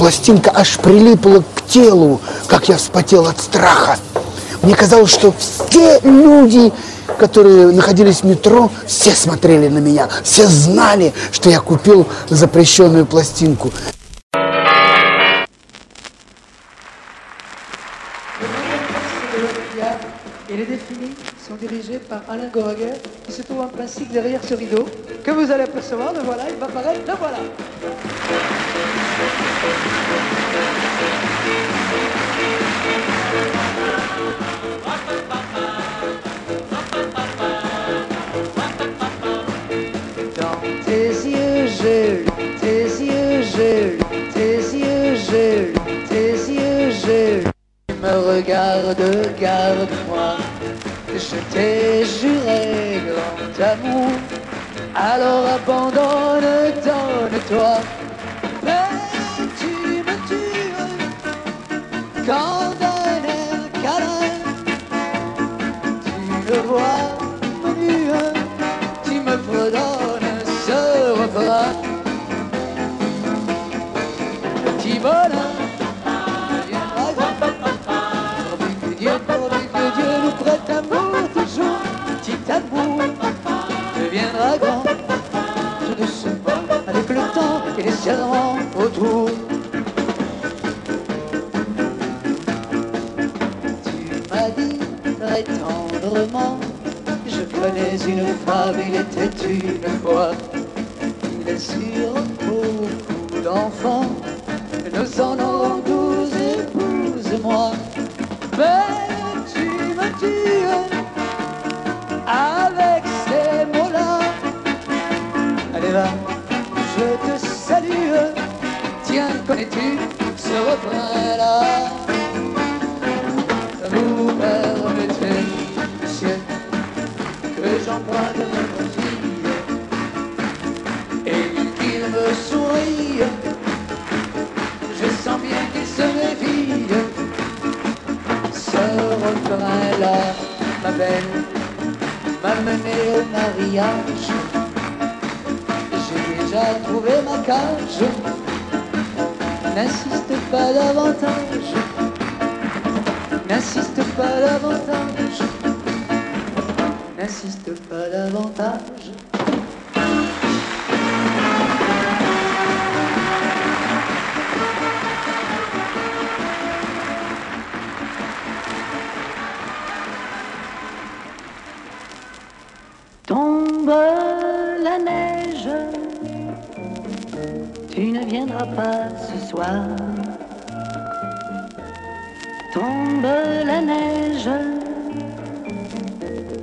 пластинка аж прилипла к телу, как я вспотел от страха. Мне казалось, что все люди, которые находились в метро, все смотрели на меня, все знали, что я купил запрещенную пластинку. Par Alain Goraguer, qui se trouve en principe derrière ce rideau, que vous allez apercevoir. Le voilà, il va apparaître, le voilà. Regarde, garde-moi. Je t'ai juré grand amour, alors abandonne, donne-toi. Tu me vois nu, tu me fredonnes ce refrain. Viendra grand. Pourvu que Dieu, pourvu que Dieu nous prête amour toujours. Petit amour deviendra grand. Tout doucement, avec le temps et les serments autour. Je connais une femme, il était une fois. Il est sur beaucoup d'enfants. Nous en aurons douze épouses, moi. Mais tu me tues avec ces mots-là. Allez va, je te salue. Tiens, connais-tu ce refrain-là? Ma belle, m'a mené au mariage. J'ai déjà trouvé ma cage. N'insiste pas davantage. N'insiste pas davantage. N'insiste pas davantage. Tombe la neige, tu ne viendras pas ce soir. Tombe la neige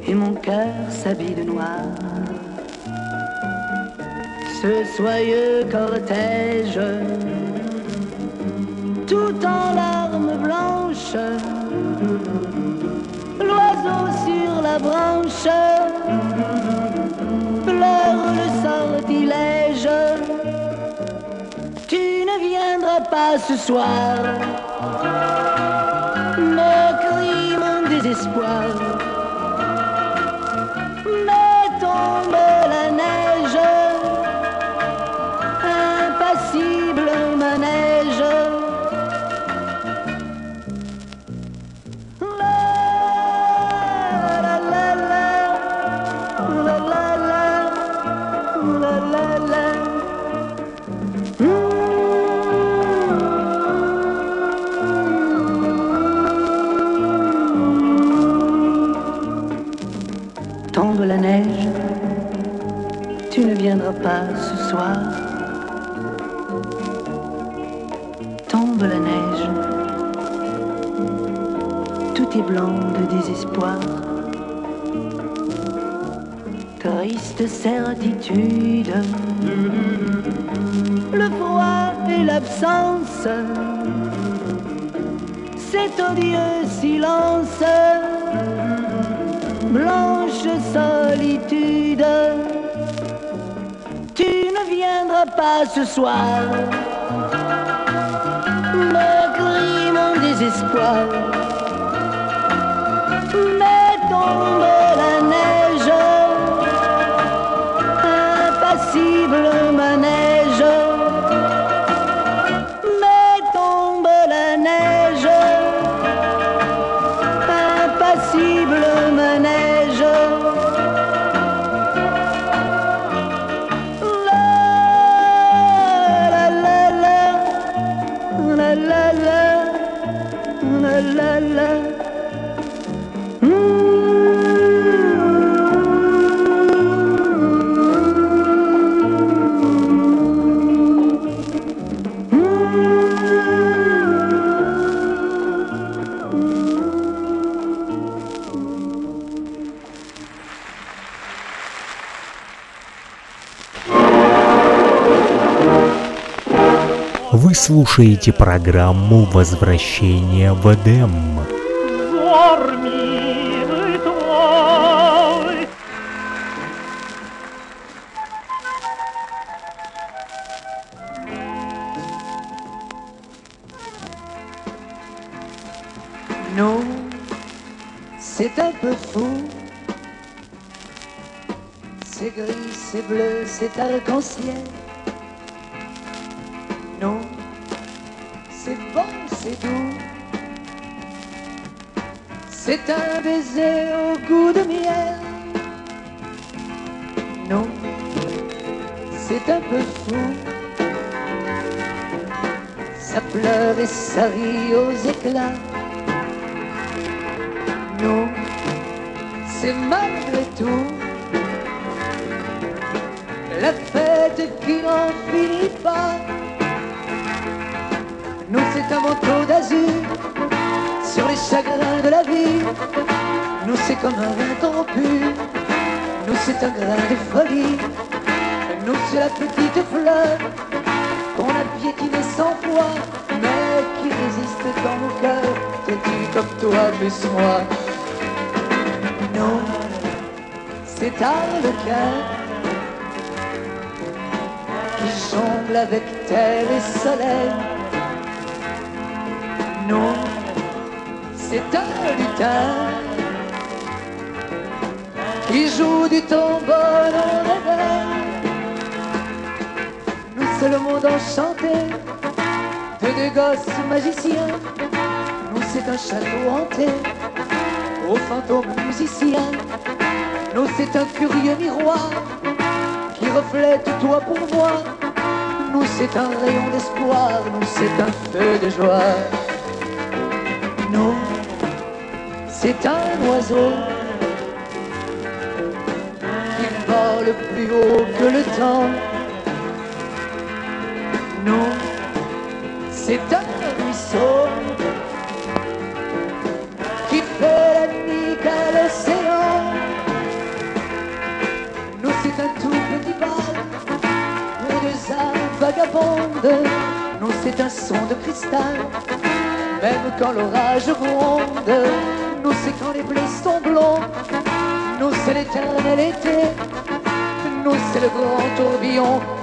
et mon cœur s'habille de noir. Ce soyeux cortège, tout en larmes blanches, l'oiseau sur la branche pleure le sortilège. Tu ne viendras pas ce soir. Me crie mon désespoir. Ce soir. Tombe la neige, tout est blanc de désespoir. Triste certitude, le froid et l'absence, cet odieux silence blanche solitude. Viendras pas ce soir. Me crie mon désespoir. Mais tombe la neige, Вы слушаете программу «Возвращение в Эдем». Non, c'est un peu fou. C'est gris, c'est bleu, c'est arc-en-ciel. Un baiser au goût de miel. Non, c'est un peu fou. Ça pleure et ça rit aux éclats. Non, c'est malgré tout la fête qui n'en finit pas. Nous, c'est un manteau d'azur sur les chagrins de la vie. Nous, c'est comme un vin rompu. Nous, c'est un grain de folie. Nous, c'est la petite fleur qu'on a piétinée sans foi, mais qui résiste dans nos cœurs, têtu comme toi, plus moi. Non, c'est Arlequin qui jongle avec terre et soleil. Non, c'est un lutin qui joue du trombone au réveil. Nous, c'est le monde enchanté de deux gosses magiciens. Nous, c'est un château hanté aux fantômes musiciens. Nous, c'est un curieux miroir qui reflète toi pour moi. Nous, c'est un rayon d'espoir. Nous, c'est un feu de joie. Nous, c'est un oiseau qui vole plus haut que le temps. Nous, c'est un ruisseau qui fait la nuit à l'océan. Nous, c'est un tout petit bal pour deux âmes vagabondes. Nous, c'est un son de cristal, même quand l'orage gronde. Nous, c'est quand les blés sont blonds. Nous, c'est l'éternel été. Nous, c'est le grand tourbillon.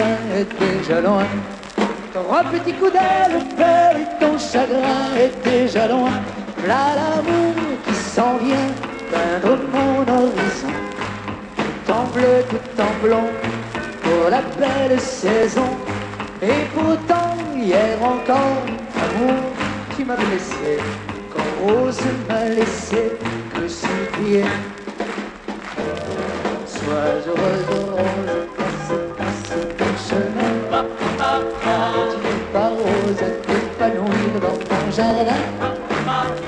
Est déjà loin. Trois petits coups d'aile, belle, et ton chagrin est déjà loin. Là l'amour qui s'en vient peindre mon horizon tout en bleu, tout en blond, pour la belle saison. Et pourtant, hier encore, amour, tu m'as blessé, quand Rose m'a laissé que supplier. Sois heureuse, dans ton jardin.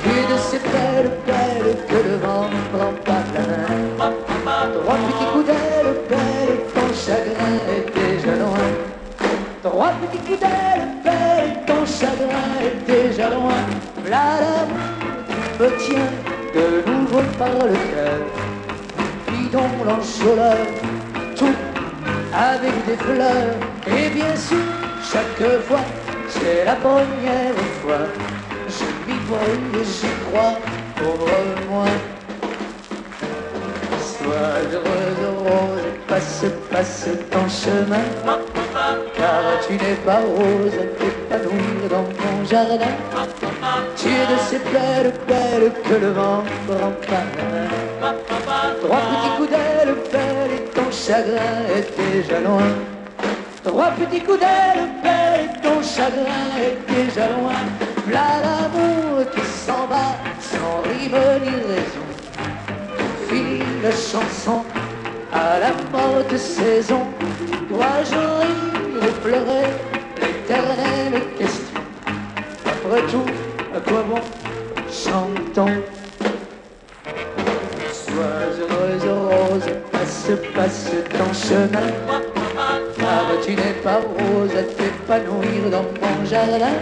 Es de ces belles, belles que le vent prend par la main. Trois petits coups d'aile, belle, ton chagrin est déjà loin. Trois petits coups d'aile, belle, ton chagrin est déjà loin. Là, l'amour me tient de nouveau par le cœur. Bidon l'enjoleur, tout avec des fleurs. Et bien sûr, chaque fois, c'est la première fois. Je m'y brûle et j'y crois, pauvre moi. Sois heureuse, rose, passe, passe ton chemin. Car tu n'es pas rose à t'épanouir dans mon jardin. Tu es de ces belles, belles que le vent prend main. Trois petits coups d'aile, belle, et ton chagrin est déjà loin. Trois petits coups d'aile, belle, ton chagrin est déjà loin. Là l'amour qui s'en va sans rime ni raison fini la chanson à la morte saison. Dois-je rire et pleurer l'éternelle question Après tout, à quoi bon chantons Sois heureuse, rose, passe, passe ton chemin. Tu n'es pas rose à t'épanouir dans mon jardin.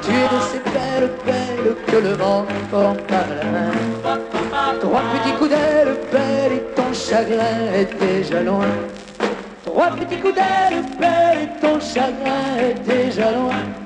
Tu es de ces belles, belles que le vent prend par la main. Trois petits coups d'aile, belle, et ton chagrin est déjà loin. Trois petits coups d'aile, belle, et ton chagrin est déjà loin.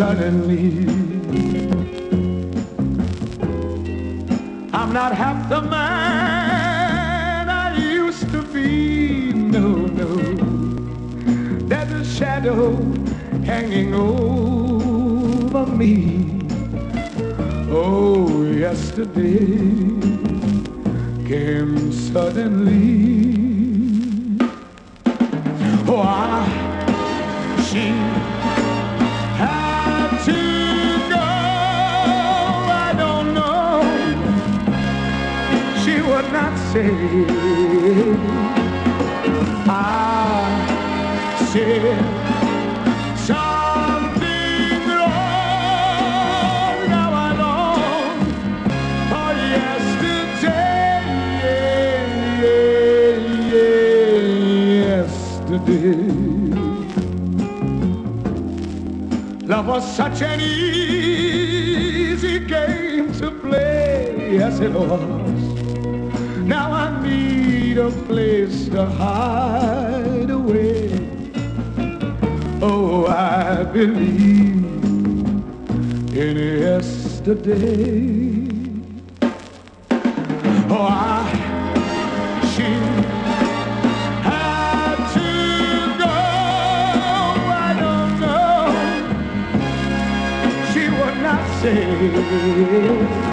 Suddenly, I'm not half the man I used to be. No, no. There's a shadow hanging over me. Oh, yesterday came suddenly. Oh, I, say I said something wrong now I long for yesterday yeah, yeah, yesterday love was such an easy game to play yes it was. place to hide away. Oh, I believe in yesterday. Oh, I, she had to go. I don't know. She would not say.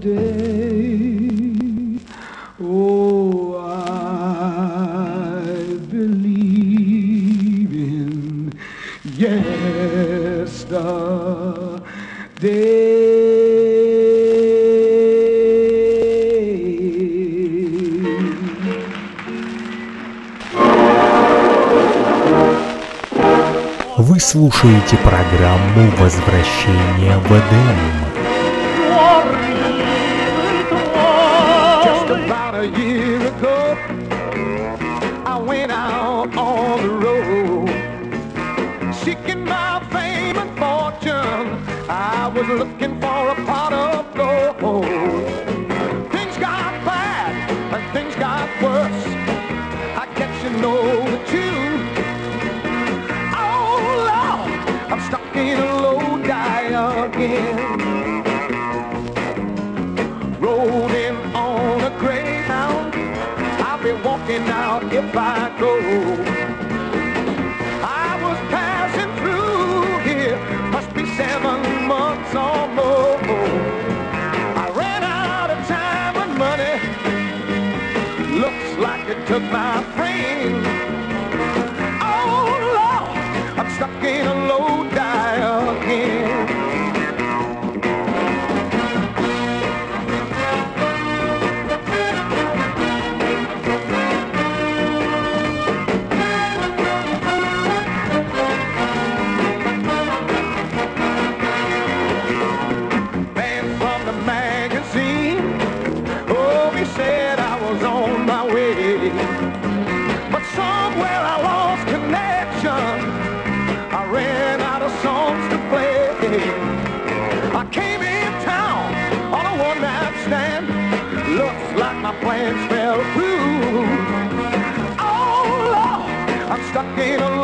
day. Oh, I believe in yesterday. Вы слушаете программу «Возвращение в Эдем». looking for a pot of gold. Things got bad and things got worse. I guess you know the tune. Oh Lord, I'm stuck in a Lodi again. Rolling on a greyhound, I'll be walking out if I go. gain a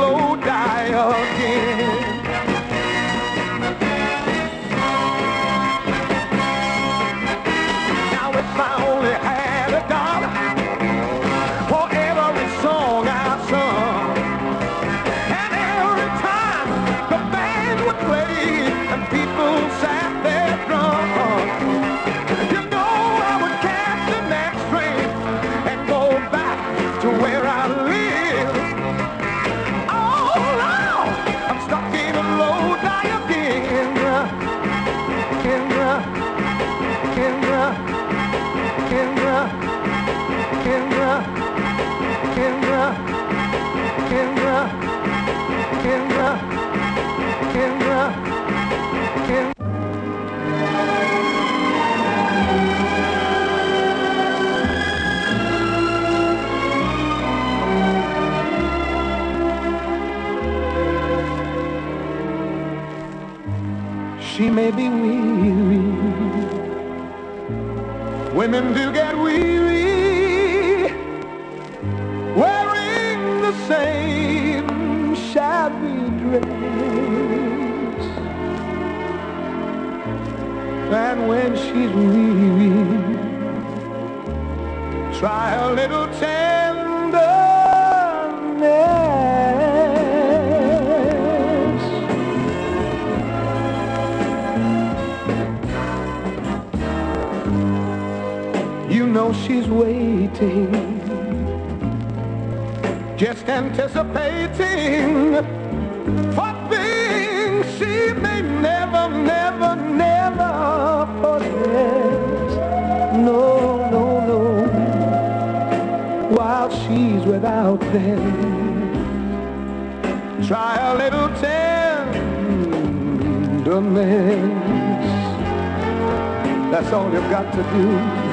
may be weary. Women do get weary, wearing the same shabby dress. And when she's weary, try a little tale. She's waiting, just anticipating for things she may never, never, never possess. No, no, no. While she's without them, try a little tenderness. That's all you've got to do.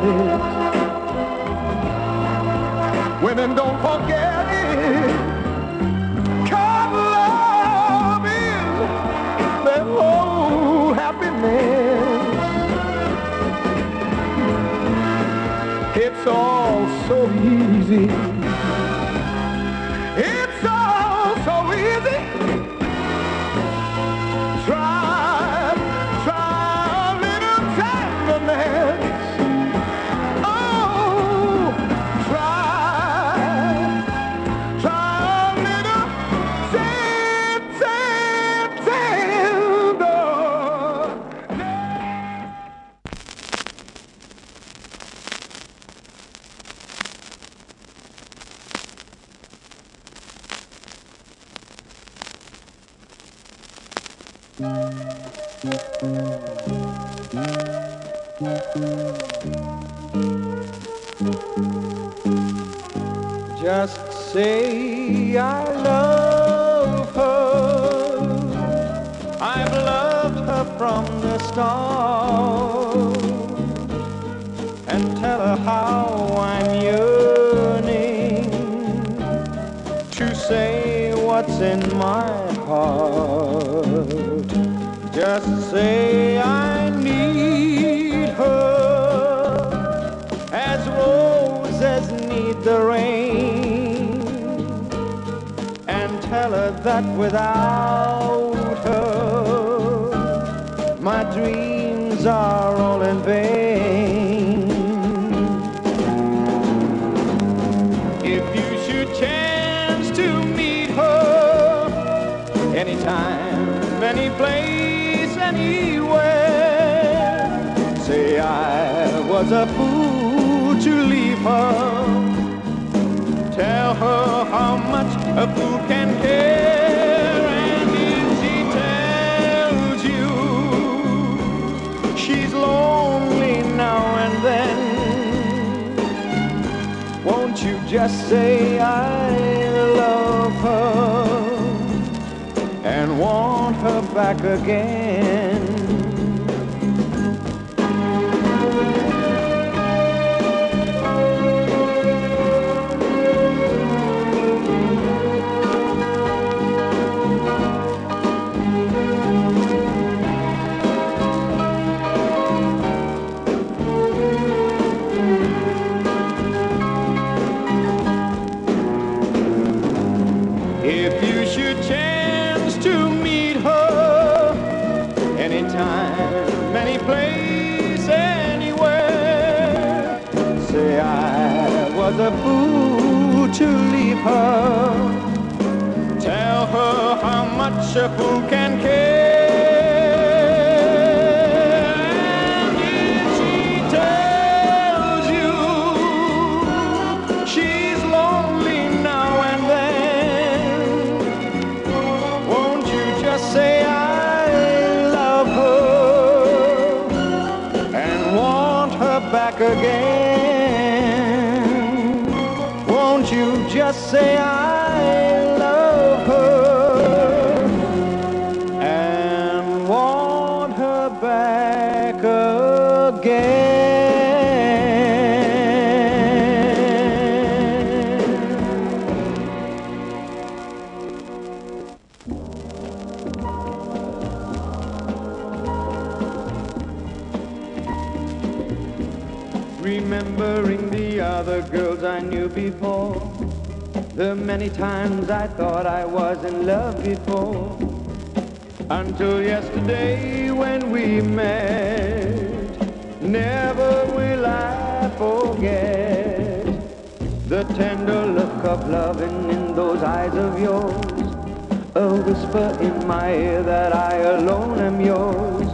Regret it. Women don't forget it. love is their whole happiness. It's all so easy. What's in my heart. Just say I need her as roses need the rain and tell her that without was a fool to leave her Tell her how much a fool can care. And if she tells you she's lonely now and then, won't you just say I love her and want her back again? Her and want her back again? Won't you just say I before. The many times I thought I was in love before. Until yesterday when we met. Never will I forget the tender look of loving in those eyes of yours. A whisper in my ear that I alone am yours.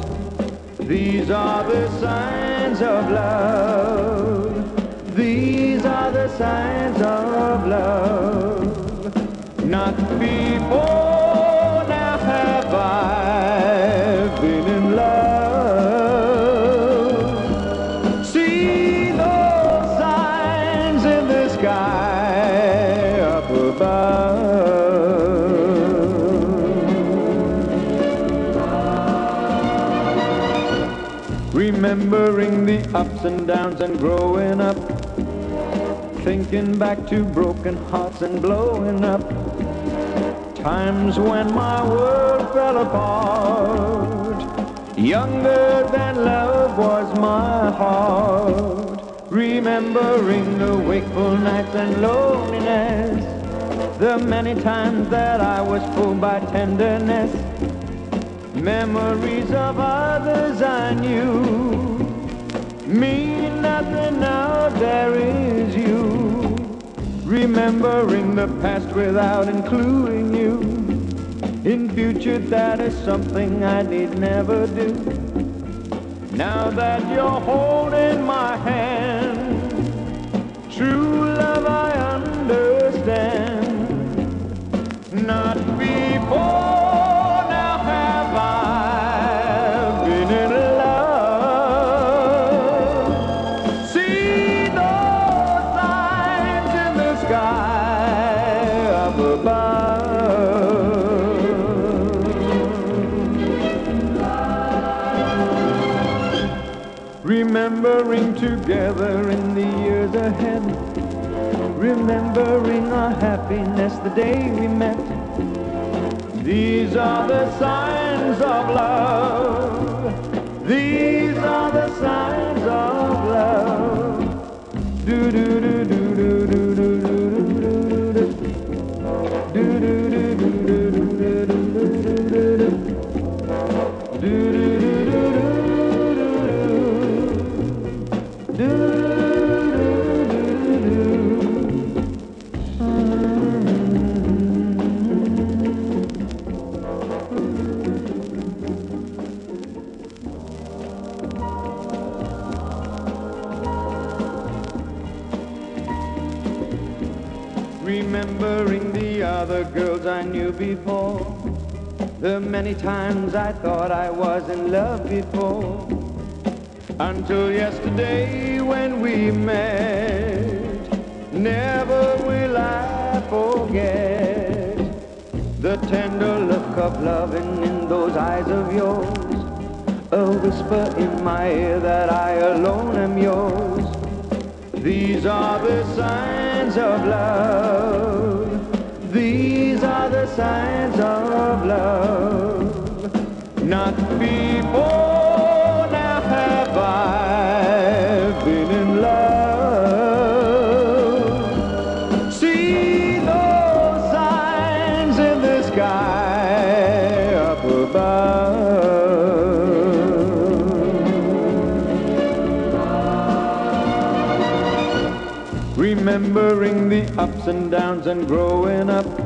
These are the signs of love. Signs of love. Not before now have I been in love. See those signs in the sky up above. Remembering the ups and downs and growing up. Thinking back to broken hearts and blowing up. Times when my world fell apart. Younger than love was my heart. Remembering the wakeful nights and loneliness. The many times that I was fooled by tenderness. Memories of others I knew mean nothing now there is you. Remembering the past without including you. In future that is something I need never do. Now that you're holding my hand, true Remembering our happiness the day we met. These are the signs of love. These are the signs of love. Do do do do Remembering the other girls I knew before. The many times I thought I was in love before. Until yesterday when we met. Never will I forget the tender look of loving in those eyes of yours. A whisper in my ear that I alone am yours. These are the signs of love. Are the signs of love. Not before now have I been in love. See those signs in the sky up above. Remembering the ups and downs and growing up.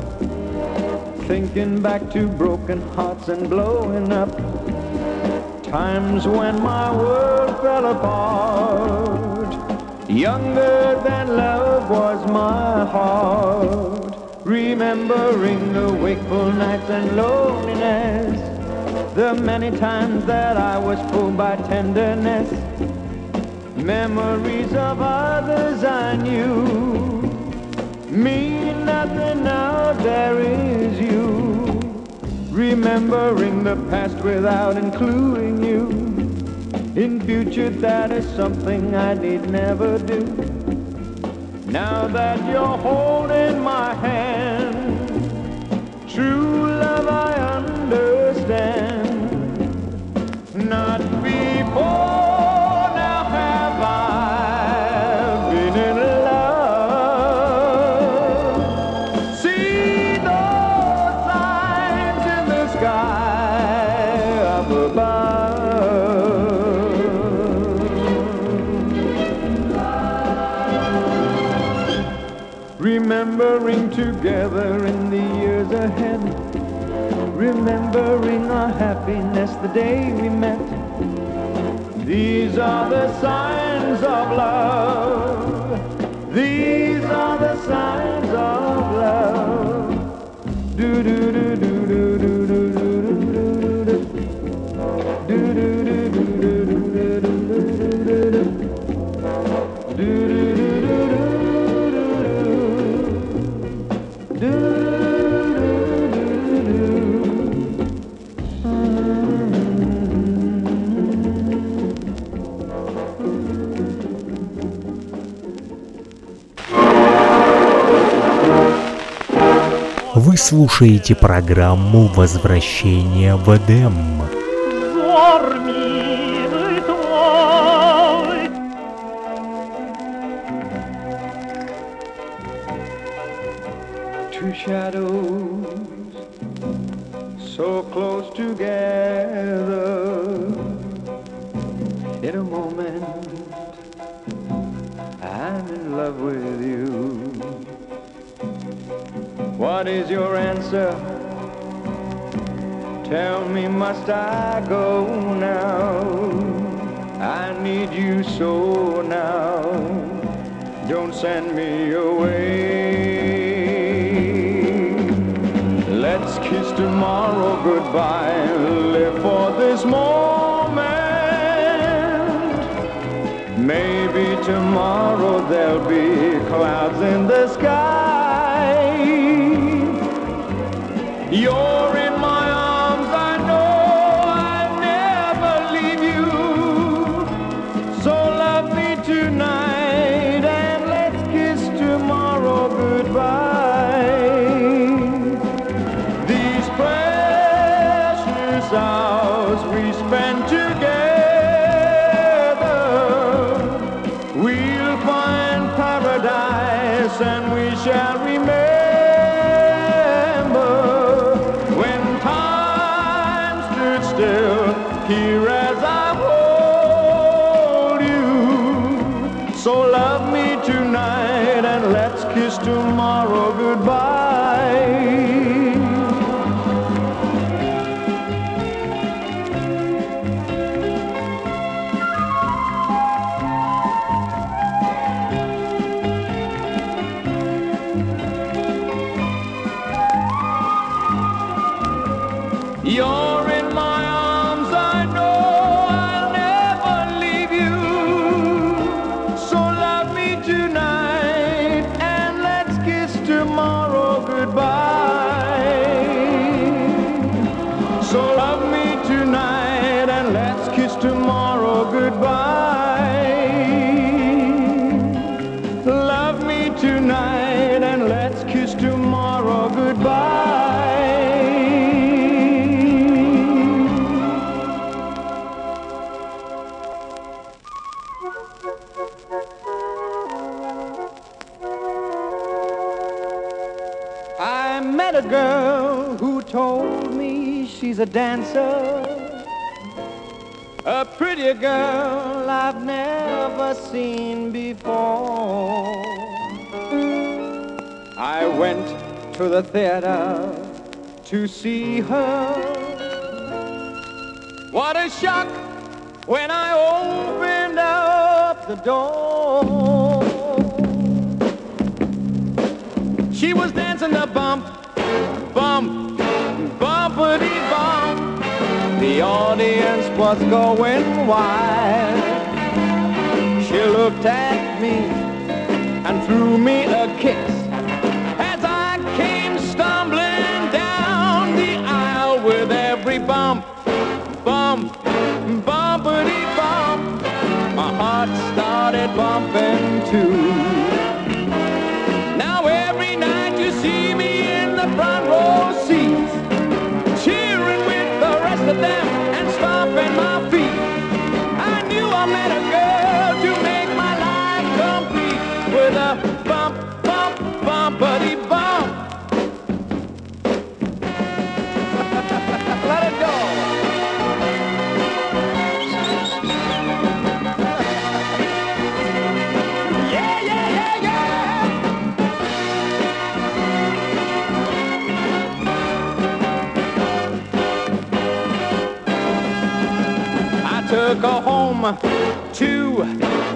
Thinking back to broken hearts and blowing up. Times when my world fell apart. Younger than love was my heart. Remembering the wakeful nights and loneliness. The many times that I was pulled by tenderness. Memories of others I knew Remembering the past without including you. In future that is something I need never do. Now that you're holding my hand, true love I understand. Together in the years ahead, remembering our happiness the day we met. These are the signs of love. These are the signs of love. Do do do do do do do do do do do do do Вы слушаете программу «Возвращение в Эдем». Взор милый твой Two shadows so close together. In a moment, I'm in love with you. What is your answer? Tell me, must I go now? I need you so now. Don't send me away. Let's kiss tomorrow goodbye. Live for this moment. Maybe tomorrow there'll be clouds in the sky. You're in my arms, I know I'll never leave you. So love me tonight and let's kiss tomorrow goodbye. These precious hours we spend together, we'll find paradise and we shall remember girl who told me she's a dancer. A prettier girl I've never seen before. I went to the theater to see her. What a shock when I opened up the door. She was dancing the bump, bump, bumpity bump. The audience was going wild. She looked at me and threw me a kiss as I came stumbling down the aisle with every bump, bump, bumpity bump. My heart started bumping too. Her home to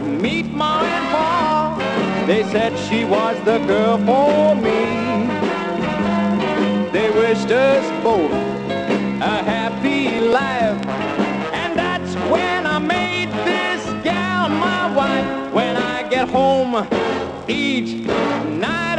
meet Ma and Pa. They said she was the girl for me. They wished us both a happy life. And that's when I made this gal my wife. When I get home each night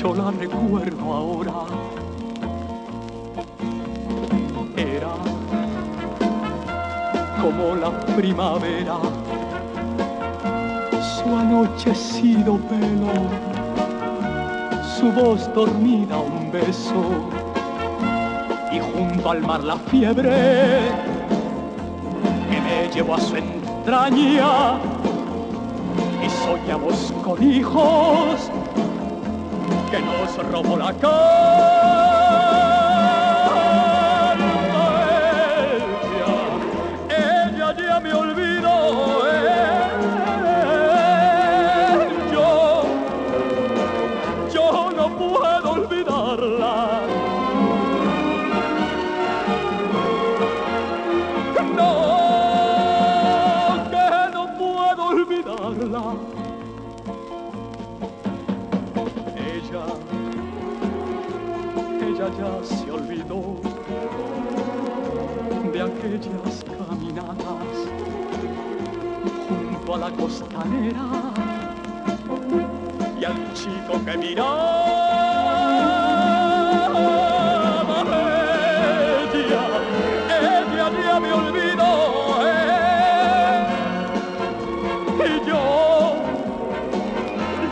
yo la recuerdo ahora. Era como la primavera. Su anochecido pelo, su voz dormida un beso. Y junto al mar la fiebre que me llevó a su entraña. Y soñamos con hijos que nos robó la calma. A la costanera y al chico que miraba ella, ella ya me olvidó eh. y yo,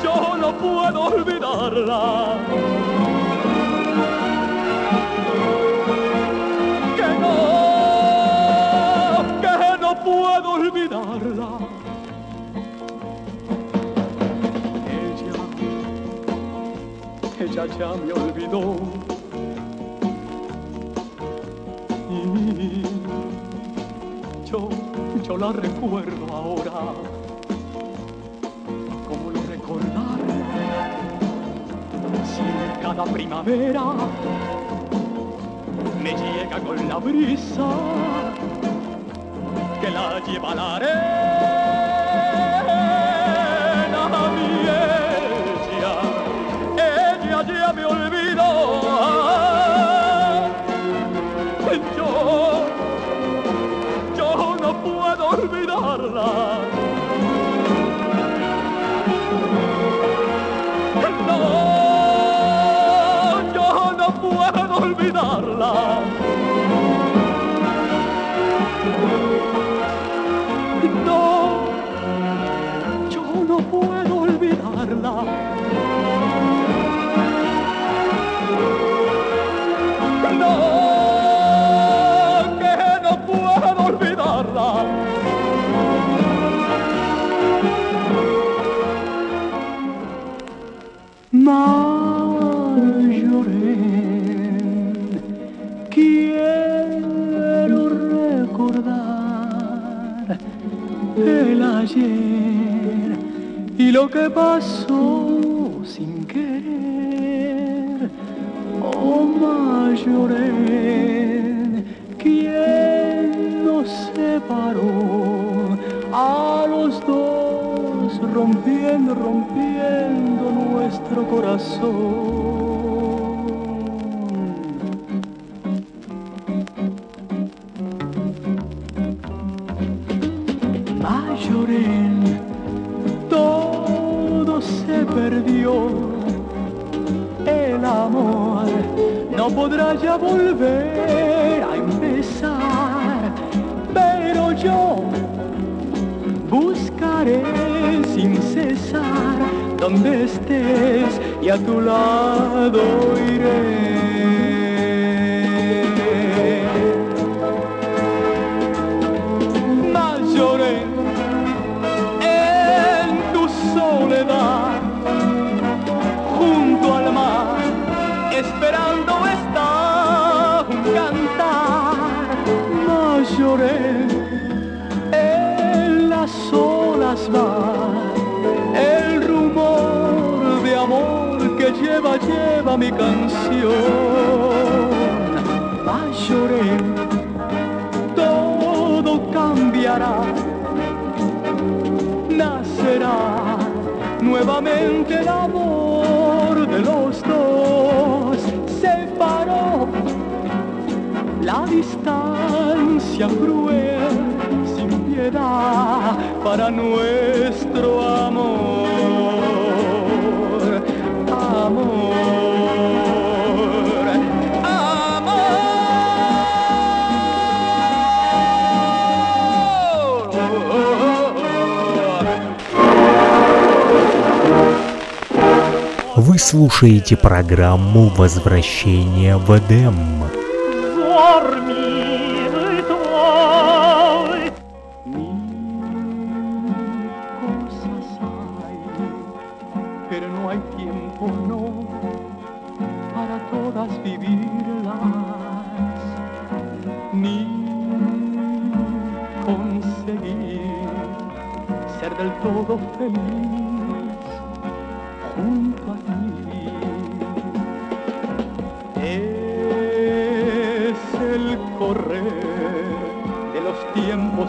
yo no puedo olvidarla. Ya me olvidó. Y yo, yo la recuerdo ahora. Como lo recordarla? Si en cada primavera me llega con la brisa que la lleva la arena y lo que pasó sin querer. Oh, Marjorie, ¿quién nos separó a los dos rompiendo, rompiendo nuestro corazón? Marjorie, perdió el amor, no podrá ya volver a empezar, pero yo buscaré sin cesar donde estés y a tu lado iré. Mi canción. Mas lloré, todo cambiará nacerá nuevamente el amor de los dos. Separó la distancia cruel, sin piedad, para nuestro. Amor. Вы слушаете программу «Возвращение в Эдем».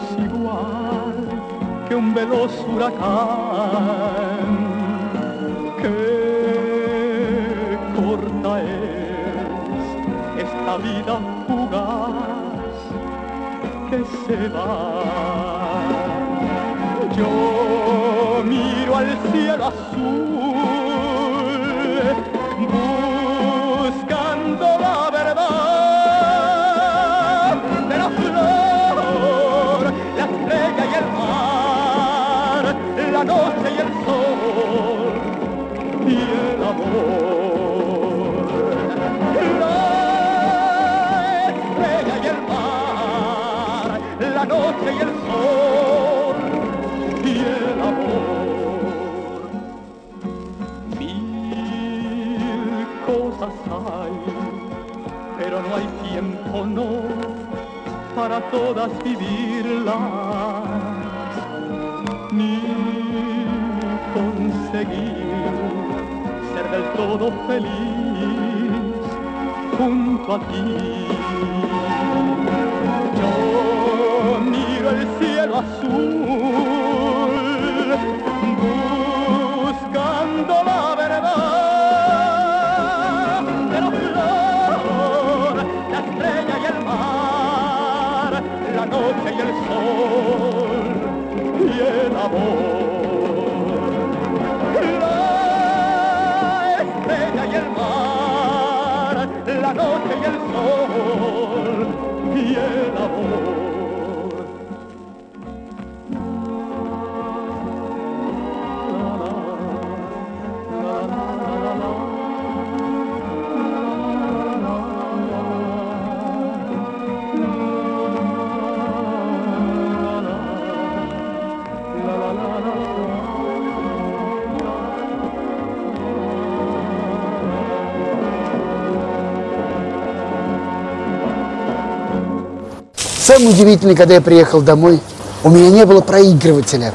Tiempos igual que un veloz huracán. Qué corta es esta vida fugaz que se va. Yo miro al cielo azul, noche y el sol y el amor. Mil cosas hay, pero no hay tiempo, no, para todas vivirlas, ni conseguir ser del todo feliz junto a ti. Azul, Самое удивительное, когда я приехал домой, у меня не было проигрывателя.